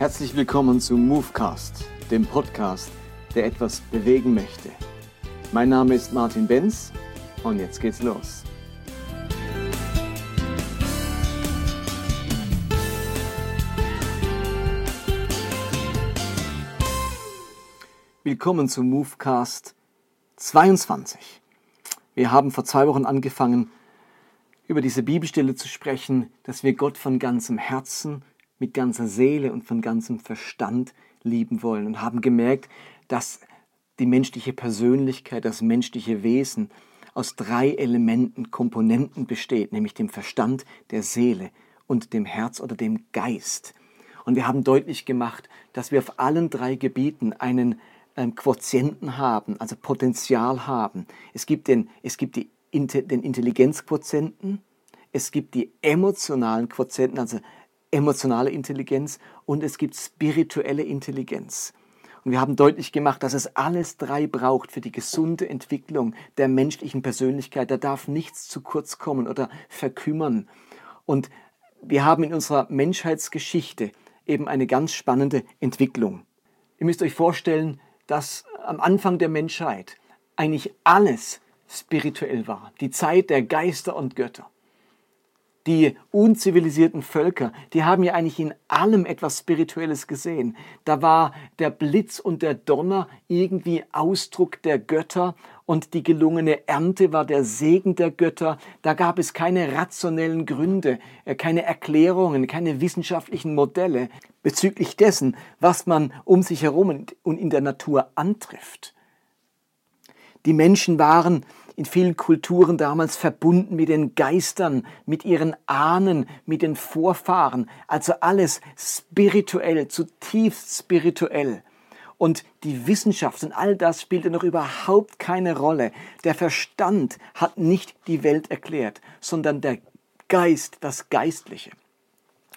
Herzlich willkommen zu Movecast, dem Podcast, der etwas bewegen möchte. Mein Name ist Martin Benz und jetzt geht's los. Willkommen zu Movecast 22. Wir haben vor zwei Wochen angefangen, über diese Bibelstelle zu sprechen, dass wir Gott von ganzem Herzen, mit ganzer Seele und von ganzem Verstand lieben wollen und haben gemerkt, dass die menschliche Persönlichkeit, das menschliche Wesen aus drei Elementen, Komponenten besteht, nämlich dem Verstand, der Seele und dem Herz oder dem Geist. Und wir haben deutlich gemacht, dass wir auf allen drei Gebieten einen ähm, Quotienten haben, also Potenzial haben. Es gibt den, es gibt die, den Intelligenzquotienten, es gibt die emotionalen Quotienten, also emotionale Intelligenz und es gibt spirituelle Intelligenz. Und wir haben deutlich gemacht, dass es alles drei braucht für die gesunde Entwicklung der menschlichen Persönlichkeit. Da darf nichts zu kurz kommen oder verkümmern. Und wir haben in unserer Menschheitsgeschichte eben eine ganz spannende Entwicklung. Ihr müsst euch vorstellen, dass am Anfang der Menschheit eigentlich alles spirituell war. Die Zeit der Geister und Götter die unzivilisierten Völker, die haben ja eigentlich in allem etwas Spirituelles gesehen. Da war der Blitz und der Donner irgendwie Ausdruck der Götter und die gelungene Ernte war der Segen der Götter. Da gab es keine rationellen Gründe, äh, keine Erklärungen, keine wissenschaftlichen Modelle bezüglich dessen, was man um sich herum und in der Natur antrifft. Die Menschen waren in vielen Kulturen damals verbunden mit den Geistern, mit ihren Ahnen, mit den Vorfahren. Also alles spirituell, zutiefst spirituell. Und die Wissenschaft und all das spielte noch überhaupt keine Rolle. Der Verstand hat nicht die Welt erklärt, sondern der Geist, das Geistliche.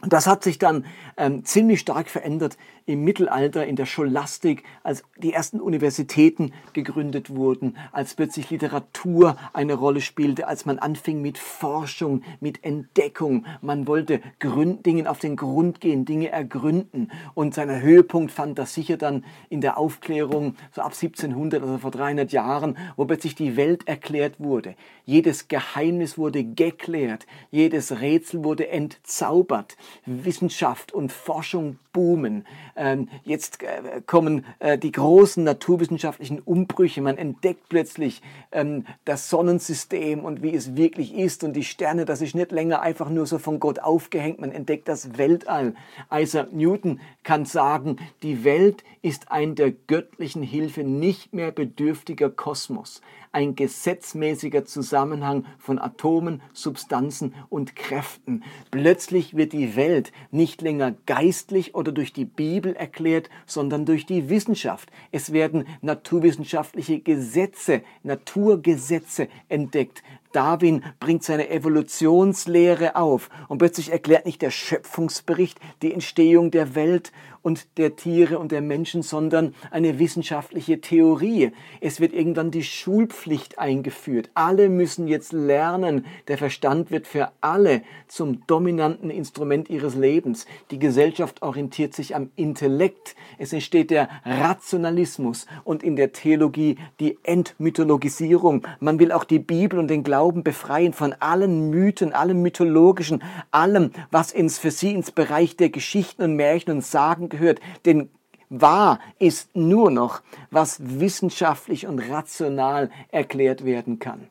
Und das hat sich dann ähm, ziemlich stark verändert im Mittelalter, in der Scholastik, als die ersten Universitäten gegründet wurden, als plötzlich Literatur eine Rolle spielte, als man anfing mit Forschung, mit Entdeckung. Man wollte Gründ Dingen auf den Grund gehen, Dinge ergründen. Und seinen Höhepunkt fand das sicher dann in der Aufklärung, so ab 1700, also vor 300 Jahren, wo plötzlich die Welt erklärt wurde. Jedes Geheimnis wurde geklärt, jedes Rätsel wurde entzaubert. Wissenschaft und Forschung boomen. Ähm, jetzt äh, kommen äh, die großen naturwissenschaftlichen Umbrüche. Man entdeckt plötzlich ähm, das Sonnensystem und wie es wirklich ist und die Sterne. Das ist nicht länger einfach nur so von Gott aufgehängt. Man entdeckt das Weltall. Isaac Newton kann sagen, die Welt ist ein der göttlichen Hilfe nicht mehr bedürftiger Kosmos ein gesetzmäßiger Zusammenhang von Atomen, Substanzen und Kräften. Plötzlich wird die Welt nicht länger geistlich oder durch die Bibel erklärt, sondern durch die Wissenschaft. Es werden naturwissenschaftliche Gesetze, Naturgesetze entdeckt. Darwin bringt seine Evolutionslehre auf und plötzlich erklärt nicht der Schöpfungsbericht die Entstehung der Welt und der Tiere und der Menschen, sondern eine wissenschaftliche Theorie. Es wird irgendwann die Schulpflicht eingeführt. Alle müssen jetzt lernen. Der Verstand wird für alle zum dominanten Instrument ihres Lebens. Die Gesellschaft orientiert sich am Intellekt. Es entsteht der Rationalismus und in der Theologie die Entmythologisierung. Man will auch die Bibel und den Glauben befreien von allen Mythen, allem Mythologischen, allem, was ins, für sie ins Bereich der Geschichten und Märchen und Sagen gehört. Denn wahr ist nur noch, was wissenschaftlich und rational erklärt werden kann.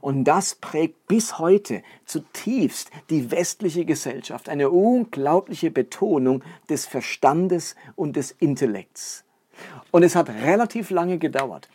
Und das prägt bis heute zutiefst die westliche Gesellschaft. Eine unglaubliche Betonung des Verstandes und des Intellekts. Und es hat relativ lange gedauert,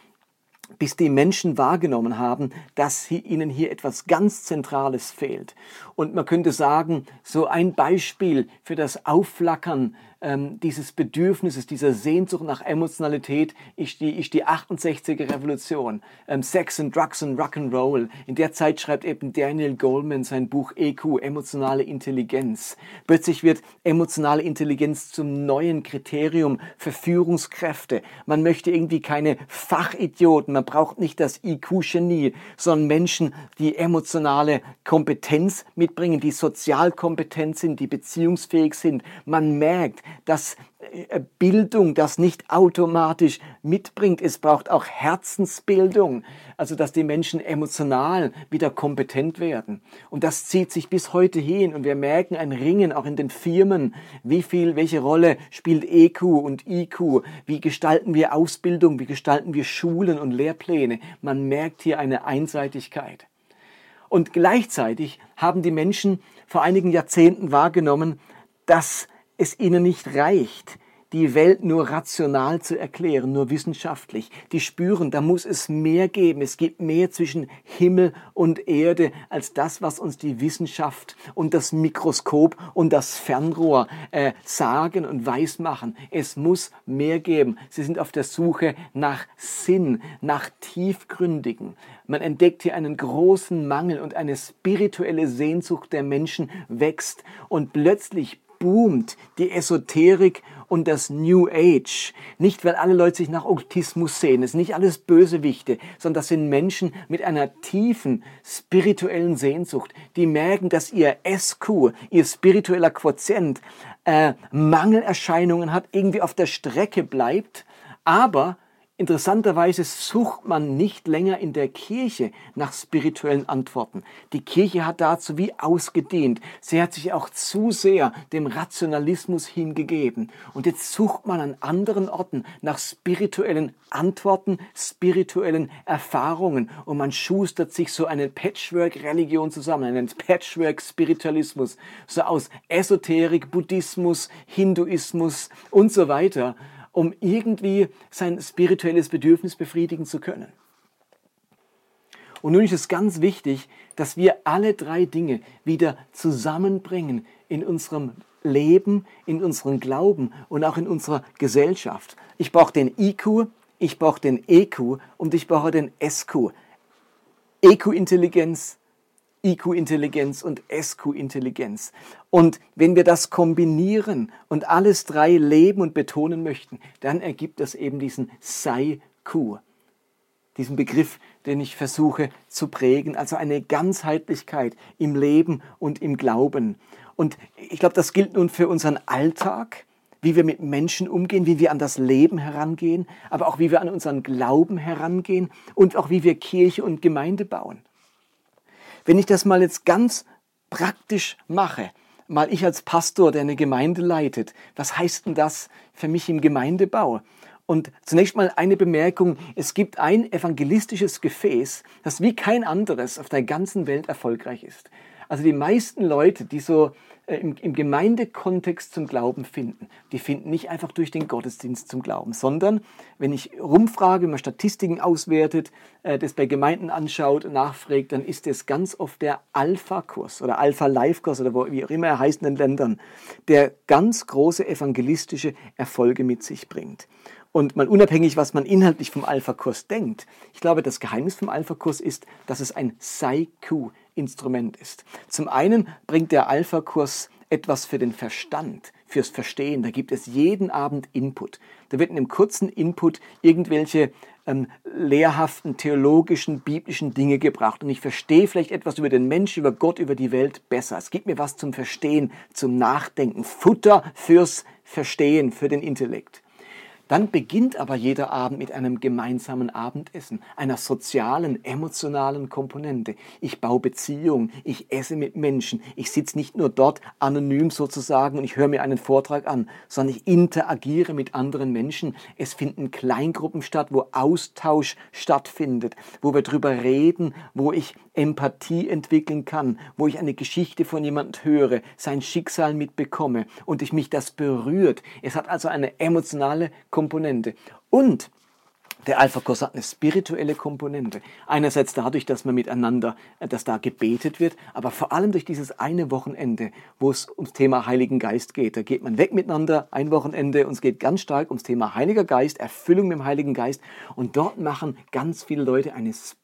bis die Menschen wahrgenommen haben, dass ihnen hier etwas ganz Zentrales fehlt. Und man könnte sagen, so ein Beispiel für das Aufflackern ähm, dieses Bedürfnisses, dieser Sehnsucht nach Emotionalität ist die, ist die 68er Revolution. Ähm, Sex and Drugs and Rock'n'Roll. In der Zeit schreibt eben Daniel Goleman sein Buch EQ, emotionale Intelligenz. Plötzlich wird emotionale Intelligenz zum neuen Kriterium für Führungskräfte. Man möchte irgendwie keine Fachidioten, man braucht nicht das IQ-Genie, sondern Menschen, die emotionale Kompetenz mitbringen, die sozial kompetent sind, die beziehungsfähig sind. Man merkt, dass äh, Bildung das nicht automatisch mitbringt. Es braucht auch Herzensbildung, also dass die Menschen emotional wieder kompetent werden. Und das zieht sich bis heute hin und wir merken ein Ringen auch in den Firmen. Wie viel, welche Rolle spielt EQ und IQ? Wie gestalten wir Ausbildung? Wie gestalten wir Schulen und Lehrpläne? Man merkt hier eine Einseitigkeit. Und gleichzeitig haben die Menschen vor einigen Jahrzehnten wahrgenommen, dass es ihnen nicht reicht, die Welt nur rational zu erklären, nur wissenschaftlich. Die spüren, da muss es mehr geben. Es gibt mehr zwischen Himmel und Erde als das, was uns die Wissenschaft und das Mikroskop und das Fernrohr äh, sagen und weismachen. Es muss mehr geben. Sie sind auf der Suche nach Sinn, nach tiefgründigen. Man entdeckt hier einen großen Mangel und eine spirituelle Sehnsucht der Menschen wächst und plötzlich boomt die Esoterik und das New Age. Nicht, weil alle Leute sich nach Okkultismus sehen. Es sind nicht alles Bösewichte, sondern das sind Menschen mit einer tiefen spirituellen Sehnsucht, die merken, dass ihr SQ, ihr spiritueller Quotient, äh, Mangelerscheinungen hat, irgendwie auf der Strecke bleibt, aber Interessanterweise sucht man nicht länger in der Kirche nach spirituellen Antworten. Die Kirche hat dazu wie ausgedient. Sie hat sich auch zu sehr dem Rationalismus hingegeben. Und jetzt sucht man an anderen Orten nach spirituellen Antworten, spirituellen Erfahrungen. Und man schustert sich so eine Patchwork-Religion zusammen, einen Patchwork-Spiritualismus, so aus Esoterik, Buddhismus, Hinduismus und so weiter um irgendwie sein spirituelles Bedürfnis befriedigen zu können. Und nun ist es ganz wichtig, dass wir alle drei Dinge wieder zusammenbringen in unserem Leben, in unserem Glauben und auch in unserer Gesellschaft. Ich brauche den IQ, ich brauche den EQ und ich brauche den SQ. EQ-Intelligenz, IQ-Intelligenz und SQ-Intelligenz. Und wenn wir das kombinieren und alles drei leben und betonen möchten, dann ergibt das eben diesen Sei-Q. Diesen Begriff, den ich versuche zu prägen, also eine Ganzheitlichkeit im Leben und im Glauben. Und ich glaube, das gilt nun für unseren Alltag, wie wir mit Menschen umgehen, wie wir an das Leben herangehen, aber auch wie wir an unseren Glauben herangehen und auch wie wir Kirche und Gemeinde bauen. Wenn ich das mal jetzt ganz praktisch mache, mal ich als Pastor, der eine Gemeinde leitet, was heißt denn das für mich im Gemeindebau? Und zunächst mal eine Bemerkung, es gibt ein evangelistisches Gefäß, das wie kein anderes auf der ganzen Welt erfolgreich ist. Also die meisten Leute, die so im, im Gemeindekontext zum Glauben finden, die finden nicht einfach durch den Gottesdienst zum Glauben, sondern wenn ich rumfrage, wenn man Statistiken auswertet, äh, das bei Gemeinden anschaut nachfragt, dann ist es ganz oft der Alpha-Kurs oder Alpha-Life-Kurs oder wie auch immer er heißt in den Ländern, der ganz große evangelistische Erfolge mit sich bringt. Und mal unabhängig, was man inhaltlich vom Alpha-Kurs denkt, ich glaube, das Geheimnis vom Alpha-Kurs ist, dass es ein Sai-Ku Instrument ist. Zum einen bringt der Alpha-Kurs etwas für den Verstand, fürs Verstehen. Da gibt es jeden Abend Input. Da wird in einem kurzen Input irgendwelche ähm, lehrhaften, theologischen, biblischen Dinge gebracht. Und ich verstehe vielleicht etwas über den Menschen, über Gott, über die Welt besser. Es gibt mir was zum Verstehen, zum Nachdenken. Futter fürs Verstehen, für den Intellekt. Dann beginnt aber jeder Abend mit einem gemeinsamen Abendessen, einer sozialen, emotionalen Komponente. Ich baue Beziehungen, ich esse mit Menschen, ich sitze nicht nur dort anonym sozusagen und ich höre mir einen Vortrag an, sondern ich interagiere mit anderen Menschen. Es finden Kleingruppen statt, wo Austausch stattfindet, wo wir drüber reden, wo ich Empathie entwickeln kann, wo ich eine Geschichte von jemand höre, sein Schicksal mitbekomme und ich mich das berührt. Es hat also eine emotionale Komponente. Und der Alpha-Kurs hat eine spirituelle Komponente. Einerseits dadurch, dass man miteinander, äh, dass da gebetet wird, aber vor allem durch dieses eine Wochenende, wo es ums Thema Heiligen Geist geht. Da geht man weg miteinander, ein Wochenende, und es geht ganz stark ums Thema Heiliger Geist, Erfüllung mit dem Heiligen Geist. Und dort machen ganz viele Leute eine spirituelle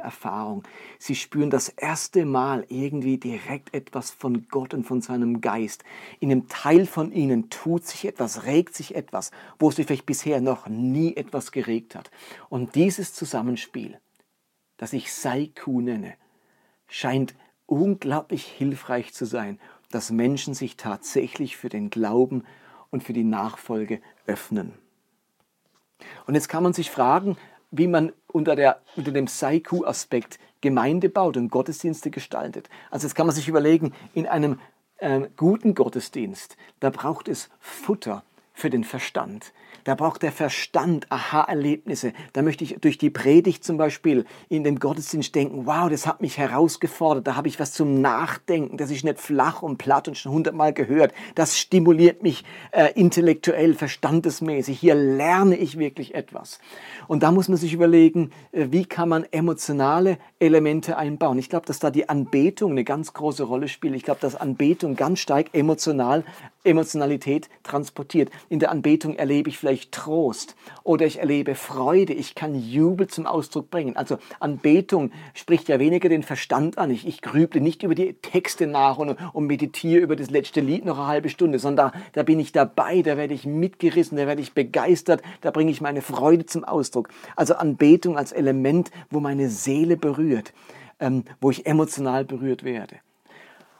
Erfahrung. Sie spüren das erste Mal irgendwie direkt etwas von Gott und von seinem Geist. In einem Teil von ihnen tut sich etwas, regt sich etwas, wo sich vielleicht bisher noch nie etwas geregt hat. Und dieses Zusammenspiel, das ich Saiku nenne, scheint unglaublich hilfreich zu sein, dass Menschen sich tatsächlich für den Glauben und für die Nachfolge öffnen. Und jetzt kann man sich fragen, wie man unter, der, unter dem Saiku-Aspekt Gemeinde baut und Gottesdienste gestaltet. Also jetzt kann man sich überlegen, in einem äh, guten Gottesdienst, da braucht es Futter für den Verstand. Da braucht der Verstand Aha-Erlebnisse. Da möchte ich durch die Predigt zum Beispiel in dem Gottesdienst denken, wow, das hat mich herausgefordert, da habe ich was zum Nachdenken, das ist nicht flach und platt und schon hundertmal gehört. Das stimuliert mich äh, intellektuell, verstandesmäßig. Hier lerne ich wirklich etwas. Und da muss man sich überlegen, äh, wie kann man emotionale Elemente einbauen. Ich glaube, dass da die Anbetung eine ganz große Rolle spielt. Ich glaube, dass Anbetung ganz stark emotional, Emotionalität transportiert. In der Anbetung erlebe ich vielleicht Trost oder ich erlebe Freude, ich kann Jubel zum Ausdruck bringen. Also Anbetung spricht ja weniger den Verstand an. Ich, ich grüble nicht über die Texte nach und, und meditiere über das letzte Lied noch eine halbe Stunde, sondern da, da bin ich dabei, da werde ich mitgerissen, da werde ich begeistert, da bringe ich meine Freude zum Ausdruck. Also Anbetung als Element, wo meine Seele berührt, ähm, wo ich emotional berührt werde.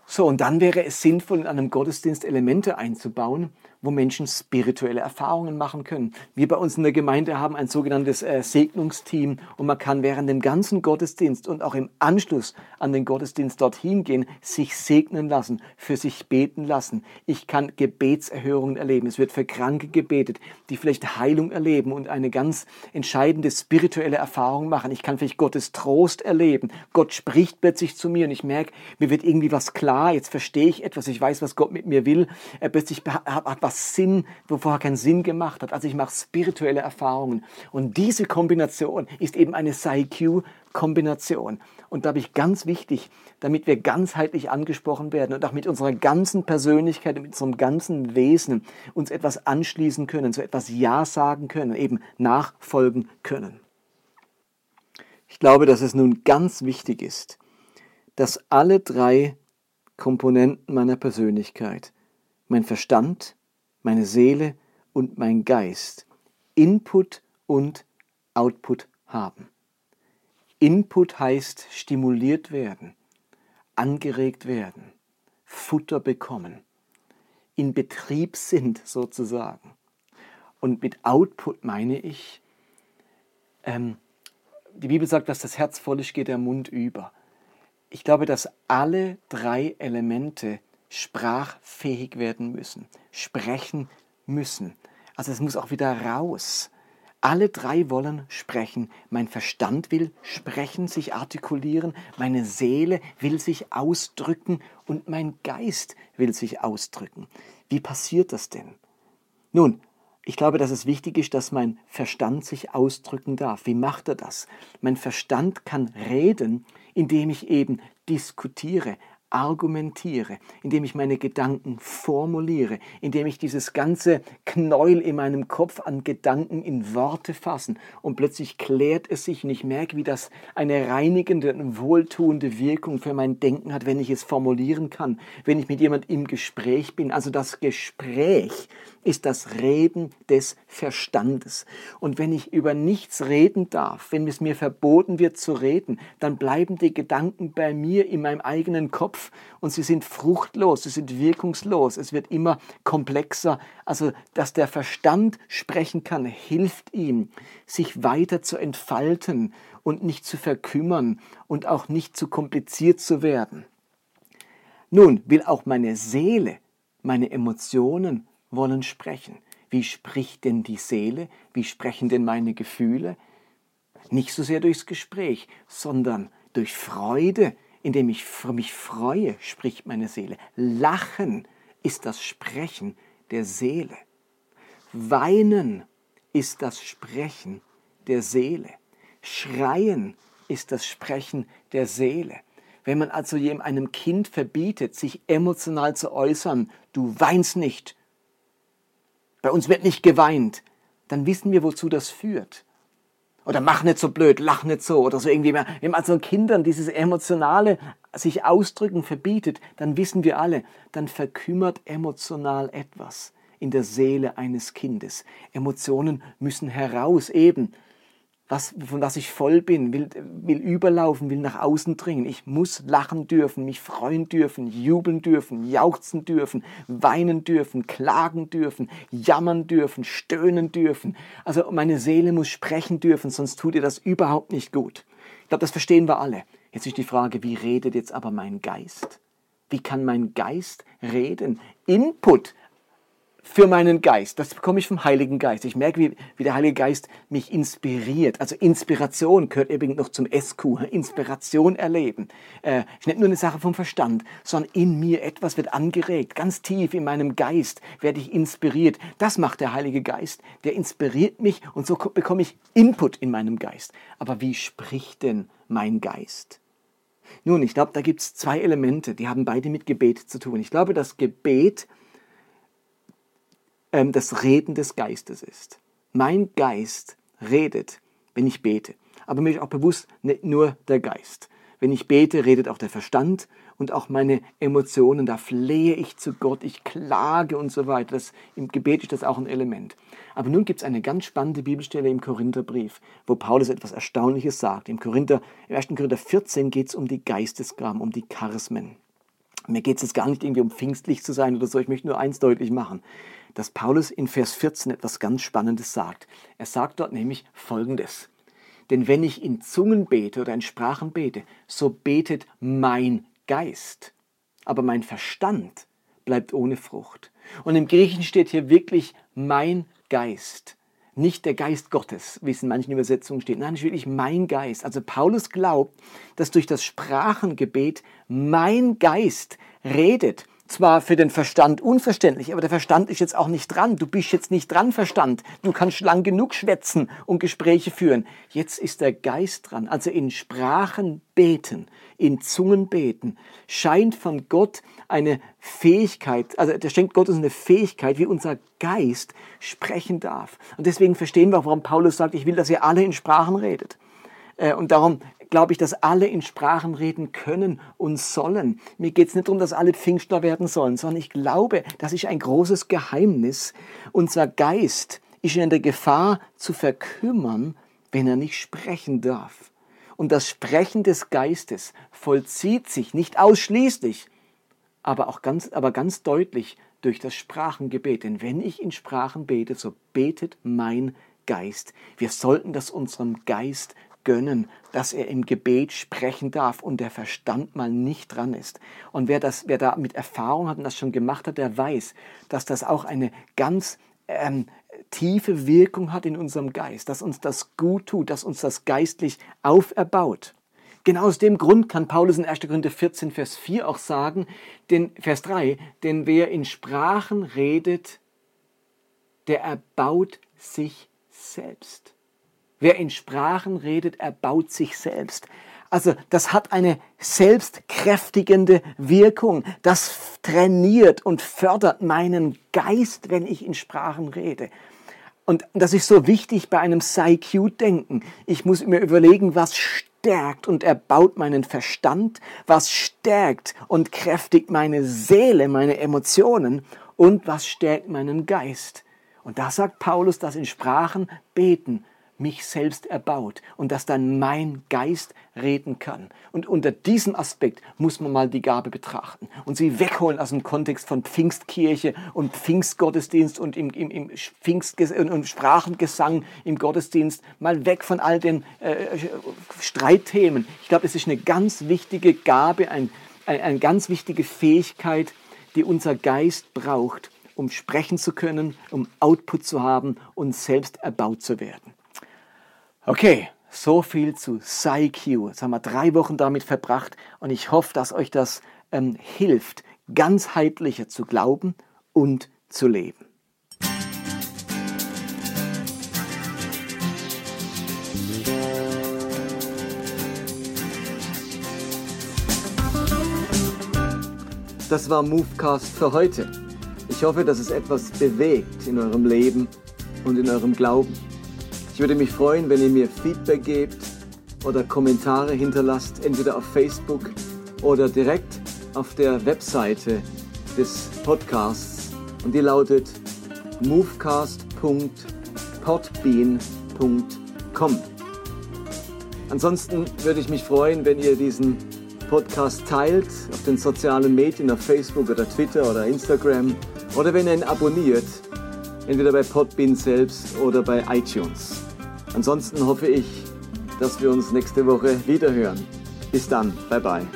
So, und dann wäre es sinnvoll, in einem Gottesdienst Elemente einzubauen, wo Menschen spirituelle Erfahrungen machen können. Wir bei uns in der Gemeinde haben ein sogenanntes äh, Segnungsteam und man kann während dem ganzen Gottesdienst und auch im Anschluss an den Gottesdienst dorthin gehen, sich segnen lassen, für sich beten lassen. Ich kann Gebetserhörungen erleben. Es wird für Kranke gebetet, die vielleicht Heilung erleben und eine ganz entscheidende spirituelle Erfahrung machen. Ich kann vielleicht Gottes Trost erleben. Gott spricht plötzlich zu mir und ich merke, mir wird irgendwie was klar. Jetzt verstehe ich etwas. Ich weiß, was Gott mit mir will. Er plötzlich hat was was Sinn, wo vorher keinen Sinn gemacht hat. Also ich mache spirituelle Erfahrungen. Und diese Kombination ist eben eine PsyQ-Kombination. Und da habe ich ganz wichtig, damit wir ganzheitlich angesprochen werden und auch mit unserer ganzen Persönlichkeit, mit unserem ganzen Wesen uns etwas anschließen können, so etwas Ja sagen können, eben nachfolgen können. Ich glaube, dass es nun ganz wichtig ist, dass alle drei Komponenten meiner Persönlichkeit, mein Verstand, meine Seele und mein Geist Input und Output haben. Input heißt stimuliert werden, angeregt werden, Futter bekommen, in Betrieb sind sozusagen. Und mit Output meine ich, ähm, die Bibel sagt, dass das Herz voll ist, geht der Mund über. Ich glaube, dass alle drei Elemente sprachfähig werden müssen, sprechen müssen. Also es muss auch wieder raus. Alle drei wollen sprechen. Mein Verstand will sprechen, sich artikulieren, meine Seele will sich ausdrücken und mein Geist will sich ausdrücken. Wie passiert das denn? Nun, ich glaube, dass es wichtig ist, dass mein Verstand sich ausdrücken darf. Wie macht er das? Mein Verstand kann reden, indem ich eben diskutiere, argumentiere, indem ich meine Gedanken formuliere, indem ich dieses ganze Knäuel in meinem Kopf an Gedanken in Worte fassen und plötzlich klärt es sich und ich merke, wie das eine reinigende und wohltuende Wirkung für mein Denken hat, wenn ich es formulieren kann, wenn ich mit jemand im Gespräch bin. Also das Gespräch ist das Reden des Verstandes. Und wenn ich über nichts reden darf, wenn es mir verboten wird zu reden, dann bleiben die Gedanken bei mir in meinem eigenen Kopf und sie sind fruchtlos, sie sind wirkungslos, es wird immer komplexer. Also, dass der Verstand sprechen kann, hilft ihm, sich weiter zu entfalten und nicht zu verkümmern und auch nicht zu kompliziert zu werden. Nun will auch meine Seele, meine Emotionen wollen sprechen. Wie spricht denn die Seele? Wie sprechen denn meine Gefühle? Nicht so sehr durchs Gespräch, sondern durch Freude, indem ich mich freue, spricht meine Seele. Lachen ist das Sprechen der Seele. Weinen ist das Sprechen der Seele. Schreien ist das Sprechen der Seele. Wenn man also einem Kind verbietet, sich emotional zu äußern, du weinst nicht, bei uns wird nicht geweint, dann wissen wir, wozu das führt. Oder mach nicht so blöd, lach nicht so oder so irgendwie mehr. Wenn man also Kindern dieses emotionale sich ausdrücken verbietet, dann wissen wir alle, dann verkümmert emotional etwas in der Seele eines Kindes. Emotionen müssen heraus eben, was, von was ich voll bin, will, will überlaufen, will nach außen dringen. Ich muss lachen dürfen, mich freuen dürfen, jubeln dürfen, jauchzen dürfen, weinen dürfen, klagen dürfen, jammern dürfen, stöhnen dürfen. Also meine Seele muss sprechen dürfen, sonst tut ihr das überhaupt nicht gut. Ich glaube, das verstehen wir alle. Jetzt ist die Frage, wie redet jetzt aber mein Geist? Wie kann mein Geist reden? Input für meinen Geist. Das bekomme ich vom Heiligen Geist. Ich merke, wie, wie der Heilige Geist mich inspiriert. Also Inspiration gehört übrigens noch zum SQ. Inspiration erleben. Äh, ist nicht nur eine Sache vom Verstand, sondern in mir etwas wird angeregt. Ganz tief in meinem Geist werde ich inspiriert. Das macht der Heilige Geist. Der inspiriert mich und so bekomme ich Input in meinem Geist. Aber wie spricht denn mein Geist? Nun, ich glaube, da gibt es zwei Elemente, die haben beide mit Gebet zu tun. Ich glaube, das Gebet ähm, das Reden des Geistes ist. Mein Geist redet, wenn ich bete. Aber mir ist auch bewusst, nicht nur der Geist. Wenn ich bete, redet auch der Verstand und auch meine Emotionen. Da flehe ich zu Gott, ich klage und so weiter. Das, Im Gebet ist das auch ein Element. Aber nun gibt es eine ganz spannende Bibelstelle im Korintherbrief, wo Paulus etwas Erstaunliches sagt. Im, Korinther, im 1. Korinther 14 geht es um die Geistesgaben, um die Charismen. Mir geht es jetzt gar nicht irgendwie um pfingstlich zu sein oder so. Ich möchte nur eins deutlich machen dass Paulus in Vers 14 etwas ganz Spannendes sagt. Er sagt dort nämlich Folgendes. Denn wenn ich in Zungen bete oder in Sprachen bete, so betet mein Geist, aber mein Verstand bleibt ohne Frucht. Und im Griechischen steht hier wirklich mein Geist. Nicht der Geist Gottes, wie es in manchen Übersetzungen steht. Nein, es ist wirklich mein Geist. Also Paulus glaubt, dass durch das Sprachengebet mein Geist redet zwar für den Verstand unverständlich, aber der Verstand ist jetzt auch nicht dran. Du bist jetzt nicht dran, Verstand. Du kannst lang genug schwätzen und Gespräche führen. Jetzt ist der Geist dran. Also in Sprachen beten, in Zungen beten, scheint von Gott eine Fähigkeit, also der schenkt Gott uns eine Fähigkeit, wie unser Geist sprechen darf. Und deswegen verstehen wir auch, warum Paulus sagt, ich will, dass ihr alle in Sprachen redet. Äh, und darum glaube ich, dass alle in Sprachen reden können und sollen. Mir geht es nicht darum, dass alle Pfingstler werden sollen, sondern ich glaube, das ist ein großes Geheimnis. Unser Geist ist in der Gefahr zu verkümmern, wenn er nicht sprechen darf. Und das Sprechen des Geistes vollzieht sich nicht ausschließlich, aber auch ganz, aber ganz deutlich durch das Sprachengebet. Denn wenn ich in Sprachen bete, so betet mein Geist. Wir sollten das unserem Geist gönnen, dass er im Gebet sprechen darf und der Verstand mal nicht dran ist. Und wer, das, wer da mit Erfahrung hat und das schon gemacht hat, der weiß, dass das auch eine ganz ähm, tiefe Wirkung hat in unserem Geist, dass uns das gut tut, dass uns das geistlich auferbaut. Genau aus dem Grund kann Paulus in 1. Korinther 14, Vers 4 auch sagen, denn, Vers 3, denn wer in Sprachen redet, der erbaut sich selbst. Wer in Sprachen redet, erbaut sich selbst. Also das hat eine selbstkräftigende Wirkung. Das trainiert und fördert meinen Geist, wenn ich in Sprachen rede. Und das ist so wichtig bei einem PsyQ-Denken. Ich muss mir überlegen, was stärkt und erbaut meinen Verstand, was stärkt und kräftigt meine Seele, meine Emotionen und was stärkt meinen Geist. Und da sagt Paulus, dass in Sprachen beten mich selbst erbaut und dass dann mein Geist reden kann. Und unter diesem Aspekt muss man mal die Gabe betrachten und sie wegholen aus dem Kontext von Pfingstkirche und Pfingstgottesdienst und im, im, im Pfingst und Sprachengesang im Gottesdienst, mal weg von all den äh, Streitthemen. Ich glaube, es ist eine ganz wichtige Gabe, ein, eine, eine ganz wichtige Fähigkeit, die unser Geist braucht, um sprechen zu können, um Output zu haben und selbst erbaut zu werden. Okay, so viel zu PsyQ. Jetzt haben wir drei Wochen damit verbracht und ich hoffe, dass euch das ähm, hilft, ganzheitlicher zu glauben und zu leben. Das war Movecast für heute. Ich hoffe, dass es etwas bewegt in eurem Leben und in eurem Glauben würde mich freuen, wenn ihr mir Feedback gebt oder Kommentare hinterlasst, entweder auf Facebook oder direkt auf der Webseite des Podcasts. Und die lautet movecast.podbean.com. Ansonsten würde ich mich freuen, wenn ihr diesen Podcast teilt auf den sozialen Medien, auf Facebook oder Twitter oder Instagram oder wenn ihr ihn abonniert, entweder bei Podbean selbst oder bei iTunes. Ansonsten hoffe ich, dass wir uns nächste Woche wiederhören. Bis dann, bye bye.